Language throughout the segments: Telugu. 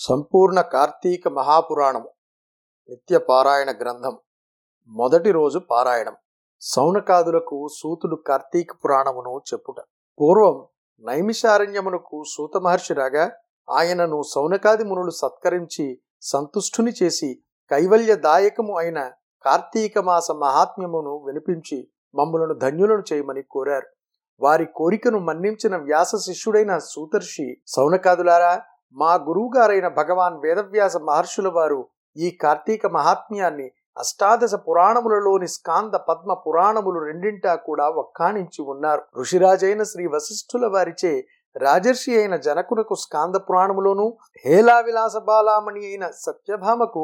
సంపూర్ణ కార్తీక మహాపురాణము. నిత్య పారాయణ గ్రంథం. మొదటి రోజు పారాయణం. సౌనకాదులకు సూతుడు కార్తీక పురాణమును చెప్పుట. పూర్వం నైమిషారణ్యమునకు సూత మహర్షి రాగా ఆయనను సౌనకాది మునులు సత్కరించి సంతుష్టుని చేసి కైవల్యదాయకము అయిన కార్తీక మాస మహాత్మ్యమును వినిపించి మమ్ములను ధన్యులను చేయమని కోరారు. వారి కోరికను మన్నించిన వ్యాస శిష్యుడైన సూతర్షి సౌనకాదులారా మా గురువుగారైన భగవాన్ వేదవ్యాస మహర్షుల వారు ఈ కార్తీక మహాత్మ్యాన్ని అష్టాదశ పురాణములలోని స్కాంద పద్మ పురాణములు రెండింటా కూడా వక్కాణించి ఉన్నారు. ఋషిరాజైన శ్రీ వశిష్ఠుల వారిచే రాజర్షి అయిన జనకునకు స్కాంద పురాణములోను హేలా విలాస బాలామణి అయిన సత్యభామకు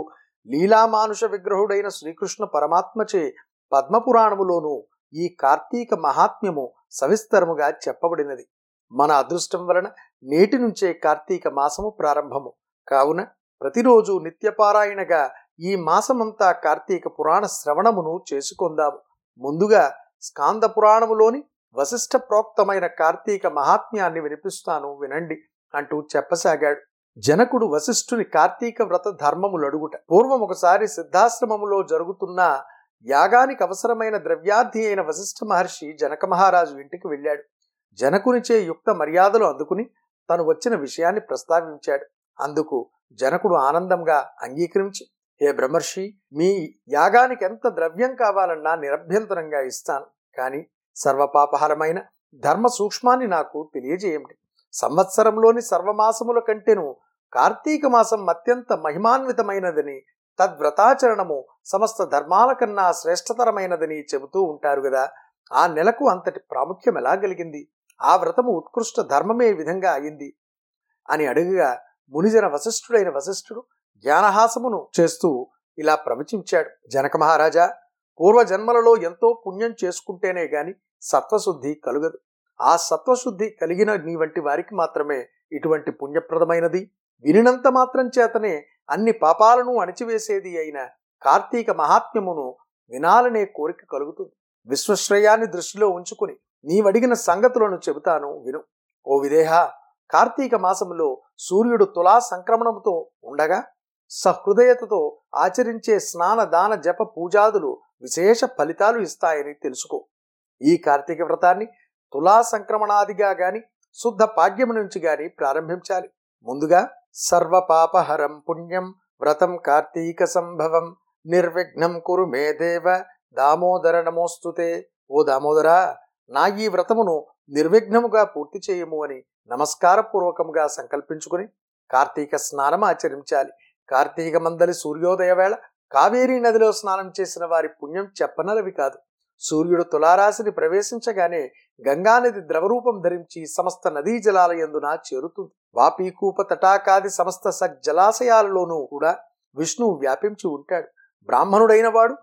లీలామానుష విగ్రహుడైన శ్రీకృష్ణ పరమాత్మచే పద్మపురాణములోను ఈ కార్తీక మహాత్మ్యము సవిస్తరముగా చెప్పబడినది. మన అదృష్టం వలన నేటి నుంచే కార్తీక మాసము ప్రారంభము. కావున ప్రతిరోజు నిత్యపారాయణగా ఈ మాసమంతా కార్తీక పురాణ శ్రవణమును చేసుకొందాము. ముందుగా స్కాంద పురాణములోని వశిష్ఠ ప్రోక్తమైన కార్తీక మహాత్మ్యాన్ని వినిపిస్తాను వినండి అంటూ చెప్పసాగాడు. జనకుడు వశిష్ఠుని కార్తీక వ్రత ధర్మములడుగుట పూర్వం ఒకసారి సిద్ధాశ్రమములో జరుగుతున్న యాగానికి అవసరమైన ద్రవ్యార్థి అయిన వశిష్ఠ మహర్షి జనక మహారాజు ఇంటికి వెళ్ళాడు. జనకునిచే యుక్త మర్యాదలు అందుకుని తను వచ్చిన విషయాన్ని ప్రస్తావించాడు. అందుకు జనకుడు ఆనందంగా అంగీకరించి హే బ్రహ్మర్షి మీ యాగానికి ఎంత ద్రవ్యం కావాలన్నా నిరభ్యంతరంగా ఇస్తాను. కానీ సర్వపాపహరమైన ధర్మ సూక్ష్మాన్ని నాకు తెలియజేయండి. సంవత్సరంలోని సర్వమాసముల కంటేను కార్తీక మాసం అత్యంత మహిమాన్వితమైనదని తద్వ్రతాచరణము సమస్త ధర్మాల కన్నా శ్రేష్టతరమైనదని చెబుతూ ఉంటారు కదా ఆ నెలకు అంతటి ప్రాముఖ్యం ఎలా కలిగింది ఆ వ్రతము ఉత్కృష్ట ధర్మమే విధంగా అయింది అని అడుగుగా మునిజన వశిష్ఠుడైన వశిష్ఠుడు జ్ఞానహాసమును చేస్తూ ఇలా ప్రవచించాడు. జనక మహారాజా పూర్వజన్మలలో ఎంతో పుణ్యం చేసుకుంటేనే గాని సత్వశుద్ధి కలుగదు. ఆ సత్వశుద్ధి కలిగిన నీ వంటి వారికి మాత్రమే ఇటువంటి పుణ్యప్రదమైనది. వినినంత మాత్రం చేతనే అన్ని పాపాలను అణిచివేసేది అయిన కార్తీక మహాత్మ్యమును వినాలనే కోరిక కలుగుతుంది. విశ్వశ్రేయాన్ని దృష్టిలో ఉంచుకుని నీవడిగిన సంగతులను చెబుతాను విను. ఓ విదేహ కార్తీక మాసములో సూర్యుడు తులా సంక్రమణముతో ఉండగా సహృదయతతో ఆచరించే స్నాన దాన జప పూజాదులు విశేష ఫలితాలు ఇస్తాయని తెలుసుకో. ఈ కార్తీక వ్రతాన్ని తులా సంక్రమణాదిగా గాని శుద్ధ పాడ్యము నుంచి గాని ప్రారంభించాలి. ముందుగా సర్వపాపహరం పుణ్యం వ్రతం కార్తీక సంభవం నిర్విఘ్నం కురు మే దేవ దామోదర నమోస్తుతే. ఓ దామోదరా నా ఈ వ్రతమును నిర్విఘ్నముగా పూర్తి చేయము అని నమస్కారపూర్వకముగా సంకల్పించుకుని కార్తీక స్నానం ఆచరించాలి. కార్తీక మందలి సూర్యోదయ వేళ కావేరీ నదిలో స్నానం చేసిన వారి పుణ్యం చెప్పనలవి కాదు. సూర్యుడు తులారాశిని ప్రవేశించగానే గంగానది ద్రవరూపం ధరించి సమస్త నదీ జలాల ఎందున చేరుతుంది. వాపీకూప తటాకాది సమస్త సజ్జలాశయాలలోనూ కూడా విష్ణువు వ్యాపించి ఉంటాడు. బ్రాహ్మణుడైన వాడు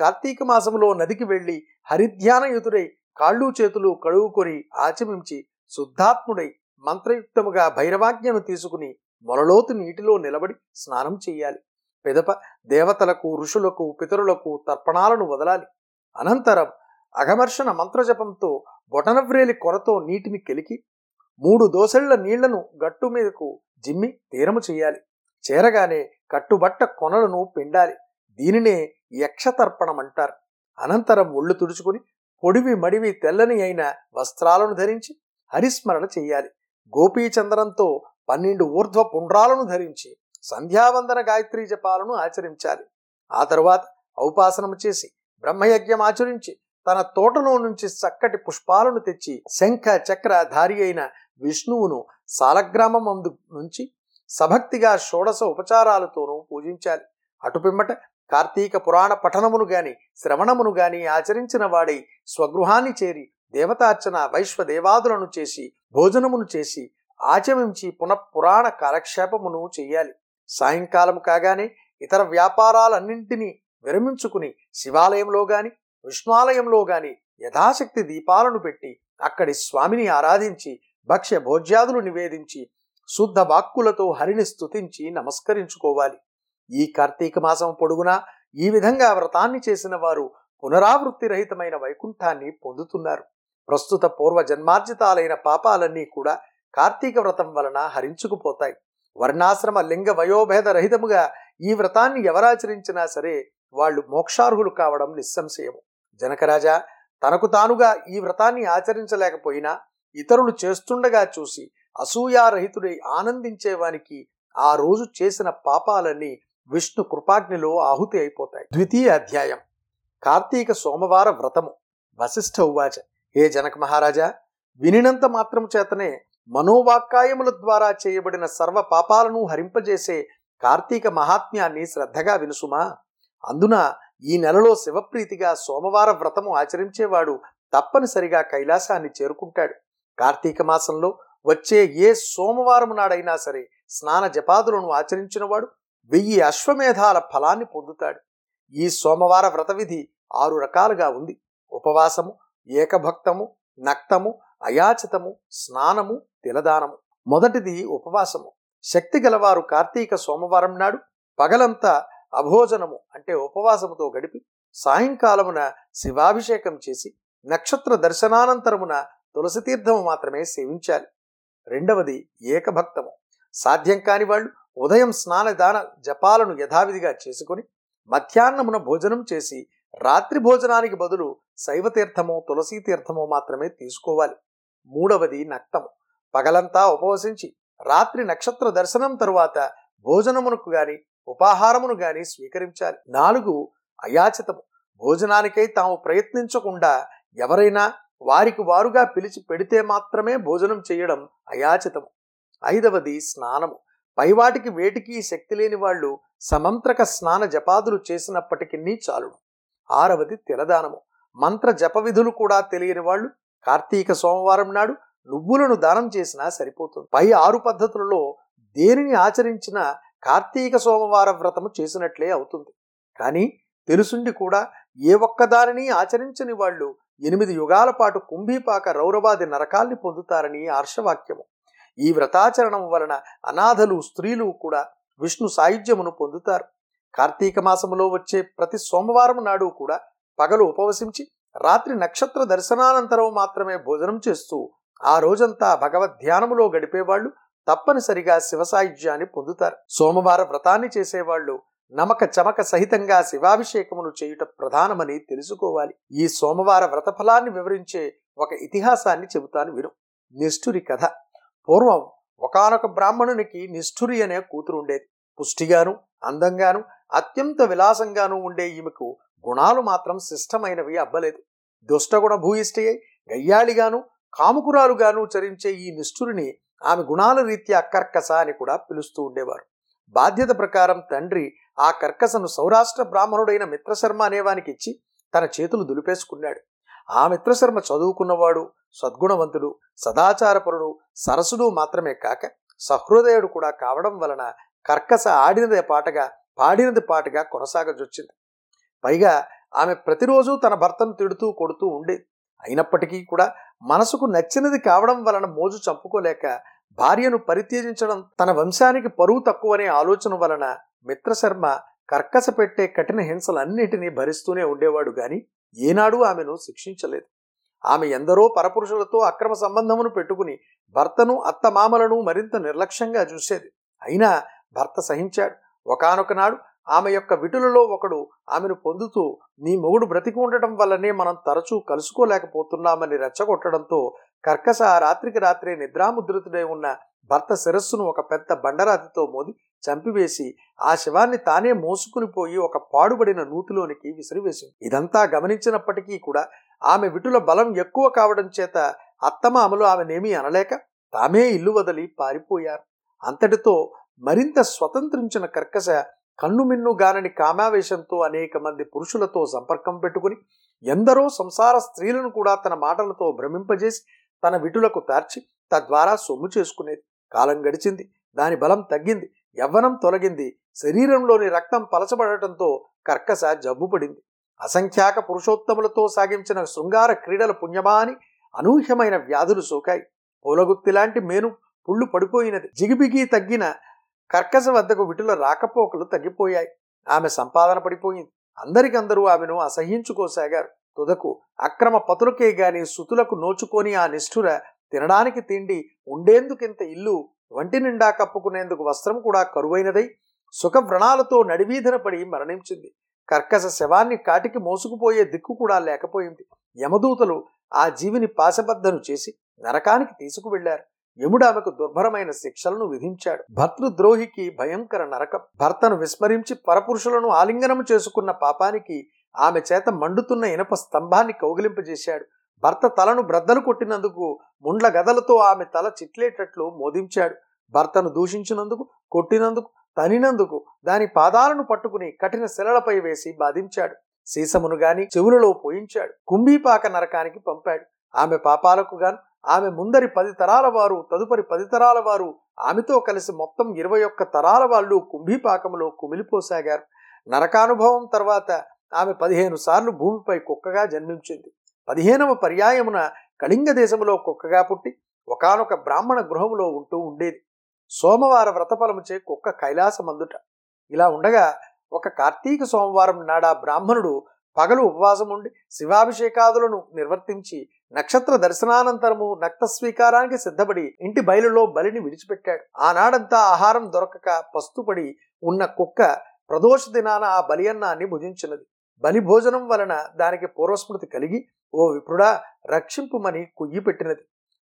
కార్తీక మాసంలో నదికి వెళ్ళి హరిధ్యానయుతుడై కాళ్ళు చేతులు కడుగుకొని ఆచమించి శుద్ధాత్ముడై మంత్రయుక్తముగా భైరవాజ్ఞను తీసుకుని మొలలోతు నీటిలో నిలబడి స్నానం చేయాలి పెదప దేవతలకు ఋషులకు పితరులకు తర్పణాలను వదలాలి. అనంతరం అఘమర్షణ మంత్రజపంతో బొటనవ్రేలి కొరతో నీటిని కెలికి మూడు దోసెళ్ళ నీళ్ళను గట్టు మీదకు జిమ్మి తీరము చేయాలి చేరగానే కట్టుబట్ట కొనలను పిండాలి. దీనినే యక్షతర్పణమంటారు అనంతరం ఒళ్ళు తుడుచుకుని పొడివి మడివి తెల్లని అయిన వస్త్రాలను ధరించి హరిస్మరణ చెయ్యాలి. గోపీచంద్రంతో పన్నెండు ఊర్ధ్వ పుండ్రాలను ధరించి సంధ్యావందన గాయత్రీ జపాలను ఆచరించాలి. ఆ తరువాత ఔపాసనము చేసి బ్రహ్మయజ్ఞం ఆచరించి తన తోటలో నుంచి చక్కటి పుష్పాలను తెచ్చి శంఖ చక్ర ధారి అయిన విష్ణువును సాలగ్రామం అందు నుంచి సభక్తిగా షోడశ ఉపచారాలతోనూ పూజించాలి. అటుపిమ్మట కార్తీక పురాణ పఠనమును గాని శ్రవణమును గాని ఆచరించిన వాడై స్వగృహాన్ని చేరి దేవతార్చన వైశ్వదేవాదులను చేసి భోజనమును చేసి ఆచమించి పునఃపురాణ కాలక్షేపమును చెయ్యాలి. సాయంకాలం కాగానే ఇతర వ్యాపారాలన్నింటినీ విరమించుకుని శివాలయంలో గాని విష్ణువాలయంలో గాని యథాశక్తి దీపాలను పెట్టి అక్కడి స్వామిని ఆరాధించి భక్ష్య భోజ్యాదులు నివేదించి శుద్ధ వాక్కులతో హరిని స్తుతించి నమస్కరించుకోవాలి. ఈ కార్తీక మాసం పొడుగునా ఈ విధంగా వ్రతాన్ని చేసిన వారు పునరావృత్తి రహితమైన వైకుంఠాన్ని పొందుతున్నారు. ప్రస్తుత పూర్వ జన్మార్జితాలైన పాపాలన్నీ కూడా కార్తీక వ్రతం వలన హరించుకుపోతాయి. వర్ణాశ్రమ లింగ వయోభేద రహితముగా ఈ వ్రతాన్ని ఎవరాచరించినా సరే వాళ్ళు మోక్షార్హులు కావడం నిస్సంశయము. జనకరాజా తనకు తానుగా ఈ వ్రతాన్ని ఆచరించలేకపోయినా ఇతరులు చేస్తుండగా చూసి అసూయారహితుడై ఆనందించేవానికి ఆ రోజు చేసిన పాపాలన్నీ విష్ణు కృపాగ్నిలో ఆహుతి అయిపోతాయి. ద్వితీయ అధ్యాయం. కార్తీక సోమవార వ్రతము. వశిష్ఠ ఉవాచ హే జనక మహారాజా వినినంత మాత్రం చేతనే మనోవాక్కాయముల ద్వారా చేయబడిన సర్వ పాపాలను హరింపజేసే కార్తీక మహాత్మ్యాన్ని శ్రద్ధగా వినుసుమా? అందున ఈ నెలలో శివప్రీతిగా సోమవార వ్రతము ఆచరించేవాడు తప్పనిసరిగా కైలాసాన్ని చేరుకుంటాడు. కార్తీక మాసంలో వచ్చే ఏ సోమవారం నాడైనా సరే స్నాన జపాదులను ఆచరించినవాడు వెయ్యి అశ్వమేధాల ఫలాన్ని పొందుతాడు. ఈ సోమవార వ్రత విధి ఆరు రకాలుగా ఉంది. ఉపవాసము ఏకభక్తము నక్తము అయాచితము స్నానము తిలదానము. మొదటిది ఉపవాసము. శక్తి గలవారు కార్తీక సోమవారం నాడు పగలంతా అభోజనము అంటే ఉపవాసముతో గడిపి సాయంకాలమున శివాభిషేకం చేసి నక్షత్ర దర్శనానంతరమున తులసి తీర్థము మాత్రమే సేవించాలి. రెండవది ఏకభక్తము. సాధ్యం కాని వాళ్ళు ఉదయం స్నాన దాన జపాలను యథావిధిగా చేసుకుని మధ్యాహ్నమున భోజనం చేసి రాత్రి భోజనానికి బదులు శైవతీర్థమో తులసీ తీర్థమో మాత్రమే తీసుకోవాలి. మూడవది నక్తము. పగలంతా ఉపవసించి రాత్రి నక్షత్ర దర్శనం తరువాత భోజనమునకు గాని ఉపాహారమును గాని స్వీకరించాలి. నాలుగు అయాచితము. భోజనానికై తాము ప్రయత్నించకుండా ఎవరైనా వారికి వారుగా పిలిచి పెడితే మాత్రమే భోజనం చేయడం అయాచితము. ఐదవది స్నానము. పైవాటికి వేటికి శక్తి లేని వాళ్ళు సమంత్రక స్నాన జపాదులు చేసినప్పటికీ చాలుడు ఆరవది తిలదానము. మంత్ర జప విధులు కూడా తెలియని వాళ్ళు కార్తీక సోమవారం నాడు నువ్వులను దానం చేసినా సరిపోతుంది. పై ఆరు పద్ధతులలో దేనిని ఆచరించినా కార్తీక సోమవార వ్రతము చేసినట్లే అవుతుంది. కానీ తెలుసుండి కూడా ఏ ఒక్కదానిని ఆచరించని వాళ్ళు ఎనిమిది యుగాల పాటు కుంభీపాక రౌరవాది నరకాల్ని పొందుతారని ఆర్షవాక్యము. ఈ వ్రతాచరణం వలన అనాథలు స్త్రీలు కూడా విష్ణు సాయుధ్యమును పొందుతారు. కార్తీక మాసములో వచ్చే ప్రతి సోమవారం నాడు కూడా పగలు ఉపవసించి రాత్రి నక్షత్ర దర్శనానంతరం మాత్రమే భోజనం చేస్తూ ఆ రోజంతా భగవద్ ధ్యానములో గడిపేవాళ్ళు తప్పనిసరిగా శివ సాయుధ్యాన్ని పొందుతారు. సోమవార వ్రతాన్ని చేసేవాళ్ళు నమక చమక సహితంగా శివాభిషేకమును చేయుట ప్రధానమని తెలుసుకోవాలి. ఈ సోమవార వ్రత ఫలాన్ని వివరించే ఒక ఇతిహాసాన్ని చెబుతాను విను. నిష్ఠురి కథ. పూర్వం ఒకనొక బ్రాహ్మణునికి నిష్ఠురి అనే కూతురు ఉండేది. పుష్టిగాను అందంగాను అత్యంత విలాసంగాను ఉండే ఈమెకు గుణాలు మాత్రం శిష్టమైనవి అబ్బలేదు. దుష్టగుణ భూయిష్టి అయి గయ్యాళిగాను కాముకురాలుగాను చరించే ఈ నిష్ఠురిని ఆమె గుణాల రీత్యా కర్కస అని కూడా పిలుస్తూ ఉండేవారు. బాధ్యత ప్రకారం తండ్రి ఆ కర్కసను సౌరాష్ట్ర బ్రాహ్మణుడైన మిత్రశర్మ అనేవానికి ఇచ్చి తన చేతులు దులిపేసుకున్నాడు. ఆ మిత్రశర్మ చదువుకున్నవాడు సద్గుణవంతుడు సదాచారపరుడు సరసుడు మాత్రమే కాక సహృదయుడు కూడా కావడం వలన కర్కస ఆడినదే పాటగా పాడినది పాటగా కొనసాగజొచ్చింది. పైగా ఆమె ప్రతిరోజు తన భర్తను తిడుతూ కొడుతూ ఉండేది అయినప్పటికీ కూడా మనసుకు నచ్చినది కావడం వలన మోజు చంపుకోలేక భార్యను పరిత్యజించడం తన వంశానికి పరువు తక్కువనే ఆలోచన వలన మిత్రశర్మ కర్కస పెట్టే కఠిన హింసలన్నిటినీ భరిస్తూనే ఉండేవాడు గాని ఏనాడూ ఆమెను శిక్షించలేదు. ఆమె ఎందరో పరపురుషులతో అక్రమ సంబంధమును పెట్టుకుని భర్తను అత్తమామలను మరింత నిర్లక్ష్యంగా చూసేది. అయినా భర్త సహించాడు. ఒకనొక నాడు ఆమె యొక్క విటులలో ఒకడు ఆమెను పొందుతూ నీ మొగుడు బ్రతికి ఉండటం వల్లనే మనం తరచూ కలుసుకోలేకపోతున్నామని రెచ్చగొట్టడంతో కర్కశ రాత్రికి రాత్రే నిద్రాముద్రితుడై ఉన్న భర్త శిరస్సును ఒక పెద్ద బండరాతితో మోది చంపివేసి ఆ శవాన్ని తానే మోసుకుని పోయి ఒక పాడుబడిన నూతిలోనికి విసిరివేసింది. ఇదంతా గమనించినప్పటికీ కూడా ఆమె విటుల బలం ఎక్కువ కావడం చేత అత్తమామలు ఆమెనేమీ అనలేక తామే ఇల్లు వదిలి పారిపోయారు. అంతటితో మరింత స్వతంత్రించిన కర్కశ కన్నుమిన్ను గానని కామావేశంతో అనేక మంది పురుషులతో సంపర్కం పెట్టుకుని ఎందరో సంసార స్త్రీలను కూడా తన మాటలతో భ్రమింపజేసి తన విటులకు తార్చి తద్వారా సొమ్ము చేసుకునేది. కాలం గడిచింది. దాని బలం తగ్గింది. యవ్వనం తొలగింది. శరీరంలోని రక్తం పలచబడటంతో కర్కశ జబ్బుపడింది అసంఖ్యాక పురుషోత్తములతో సాగించిన శృంగార క్రీడల పుణ్యమాని అనూహ్యమైన వ్యాధులు సోకాయి. పూలగుత్తిలాంటి మేను పుళ్ళు పడిపోయినది. జిగిబిగి తగ్గిన కర్కశ వద్దకు విటుల రాకపోకలు తగ్గిపోయాయి. ఆమె సంపాదన పడిపోయింది. అందరికందరూ ఆమెను అసహించుకోసాగారు తుదకు అక్రమ పతులకే గాని సుతులకు నోచుకొని ఆ నిష్ఠుర తినడానికి తిండి ఉండేందుకింత ఇల్లు వంటి నిండా కప్పుకునేందుకు వస్త్రం కూడా కరువైనదై సుఖవ్రణాలతో నడివీధన పడి మరణించింది. కర్కశ శవాన్ని కాటికి మోసుకుపోయే దిక్కు కూడా లేకపోయింది. యమదూతలు ఆ జీవిని పాశబద్ధను చేసి నరకానికి తీసుకువెళ్ళారు యముడు ఆమెకు దుర్భరమైన శిక్షలను విధించాడు. భర్తృద్రోహికి భయంకర నరకం. భర్తను విస్మరించి పరపురుషులను ఆలింగనము చేసుకున్న పాపానికి ఆమె చేత మండుతున్న ఇనప స్తంభాన్ని కౌగిలింపజేశాడు. భర్త తలను బ్రద్దలు కొట్టినందుకు ముండ్ల గదలతో ఆమె తల చిట్లేటట్లు మోదించాడు. భర్తను దూషించినందుకు కొట్టినందుకు తనినందుకు దాని పాదాలను పట్టుకుని కఠిన శిలలపై వేసి బాధించాడు. సీసమును గాని చెవులలో పోయించాడు. కుంభీపాక నరకానికి పంపాడు. ఆమె పాపాలకు గాను ఆమె ముందరి పది తరాల వారు తదుపరి పది తరాల వారు ఆమెతో కలిసి మొత్తం ఇరవై ఒక్క తరాల వాళ్ళు కుంభీపాకములో కుమిలిపోసాగారు. నరకానుభవం తర్వాత ఆమె పదిహేను సార్లు భూమిపై కుక్కగా జన్మించింది. పదిహేనవ పర్యాయమున కళింగ దేశములో కుక్కగా పుట్టి ఒకనొక బ్రాహ్మణ గృహములో ఉంటూ ఉండేది. సోమవార వ్రతఫలముచే కుక్క కైలాసమందుట. ఇలా ఉండగా ఒక కార్తీక సోమవారం నాడా బ్రాహ్మణుడు పగలు ఉపవాసం ఉండి శివాభిషేకాదులను నిర్వర్తించి నక్షత్ర దర్శనానంతరము నక్త స్వీకారానికి సిద్ధపడి ఇంటి బయలులో బలిని విడిచిపెట్టాడు. ఆనాడంతా ఆహారం దొరకక పస్తుపడి ఉన్న కుక్క ప్రదోష దినాన ఆ బలియన్నాన్ని భుజించినది. బలి భోజనం వలన దానికి పూర్వస్మృతి కలిగి ఓ విప్రుడా రక్షింపుమని కుయ్యి పెట్టినది.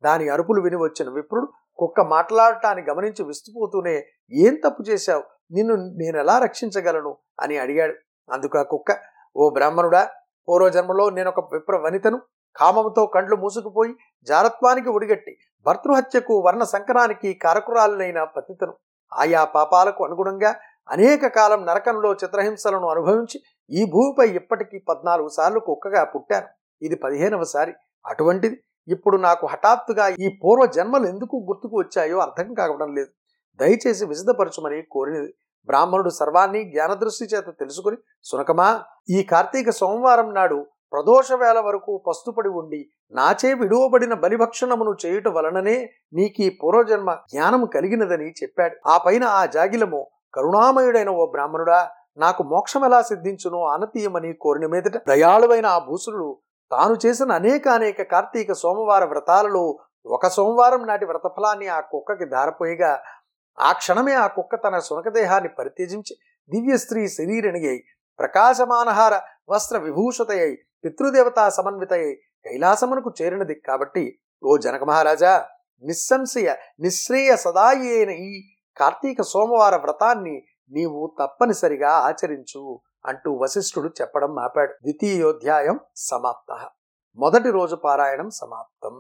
దాని అరుపులు విని వచ్చిన విప్రుడు కుక్క మాట్లాడటాన్ని గమనించి విస్తుపోతూనే ఏం తప్పు చేశావు? నిన్ను నేనెలా రక్షించగలను? అని అడిగాడు. అందుకు ఆ కుక్క ఓ బ్రాహ్మణుడా పూర్వజన్మలో నేనొక విప్ర వనితను. కామంతో కండ్లు మూసుకుపోయి జారత్వానికి ఒడిగట్టి భర్తృహత్యకు వర్ణ సంకరానికి కారకురాలనైన పతితను. ఆయా పాపాలకు అనుగుణంగా అనేక కాలం నరకంలో చిత్రహింసలను అనుభవించి ఈ భూమిపై ఇప్పటికీ పద్నాలుగు సార్లు కుక్కగా పుట్టాను. ఇది పదిహేనవసారి అటువంటిది ఇప్పుడు నాకు హఠాత్తుగా ఈ పూర్వ జన్మలు ఎందుకు గుర్తుకు వచ్చాయో అర్థం కావడం లేదు. దయచేసి విశదపరచుమని కోరినది. బ్రాహ్మణుడు సర్వాన్ని జ్ఞానదృష్టి చేత తెలుసుకుని సునకమా ఈ కార్తీక సోమవారం నాడు ప్రదోష వేళ వరకు పస్తుపడి ఉండి నాచే విడువబడిన బలిభక్షణమును చేయుట వలననే నీకీ పూర్వజన్మ జ్ఞానము కలిగినదని చెప్పాడు. ఆ పైన ఆ జాగిలము కరుణామయుడైన ఓ బ్రాహ్మణుడా నాకు మోక్షం ఎలా సిద్ధించునో అనతీయమని కోరిన మీదట దయాళువైన ఆ భూసురుడు తాను చేసిన అనేక అనేక కార్తీక సోమవార వ్రతాలలో ఒక సోమవారం నాటి వ్రతఫలాన్ని ఆ కుక్కకి దారపోయిగా ఆ క్షణమే ఆ కుక్క తన సునకదేహాన్ని పరిత్యజించి దివ్య స్త్రీ శరీరణి ప్రకాశమానహార వస్త్ర విభూషతయై పితృదేవతా సమన్వితయై కైలాసమునకు చేరినది కాబట్టి ఓ జనక మహారాజా నిస్సంశయ నిశ్రేయ సదాయి అయిన ఈ కార్తీక సోమవార వ్రతాన్ని నీవు తప్పనిసరిగా ఆచరించు అంటూ వశిష్ఠుడు చెప్పడం ఆపాడు. ద్వితీయోధ్యాయం సమాప్త. మొదటి రోజు పారాయణం సమాప్తం.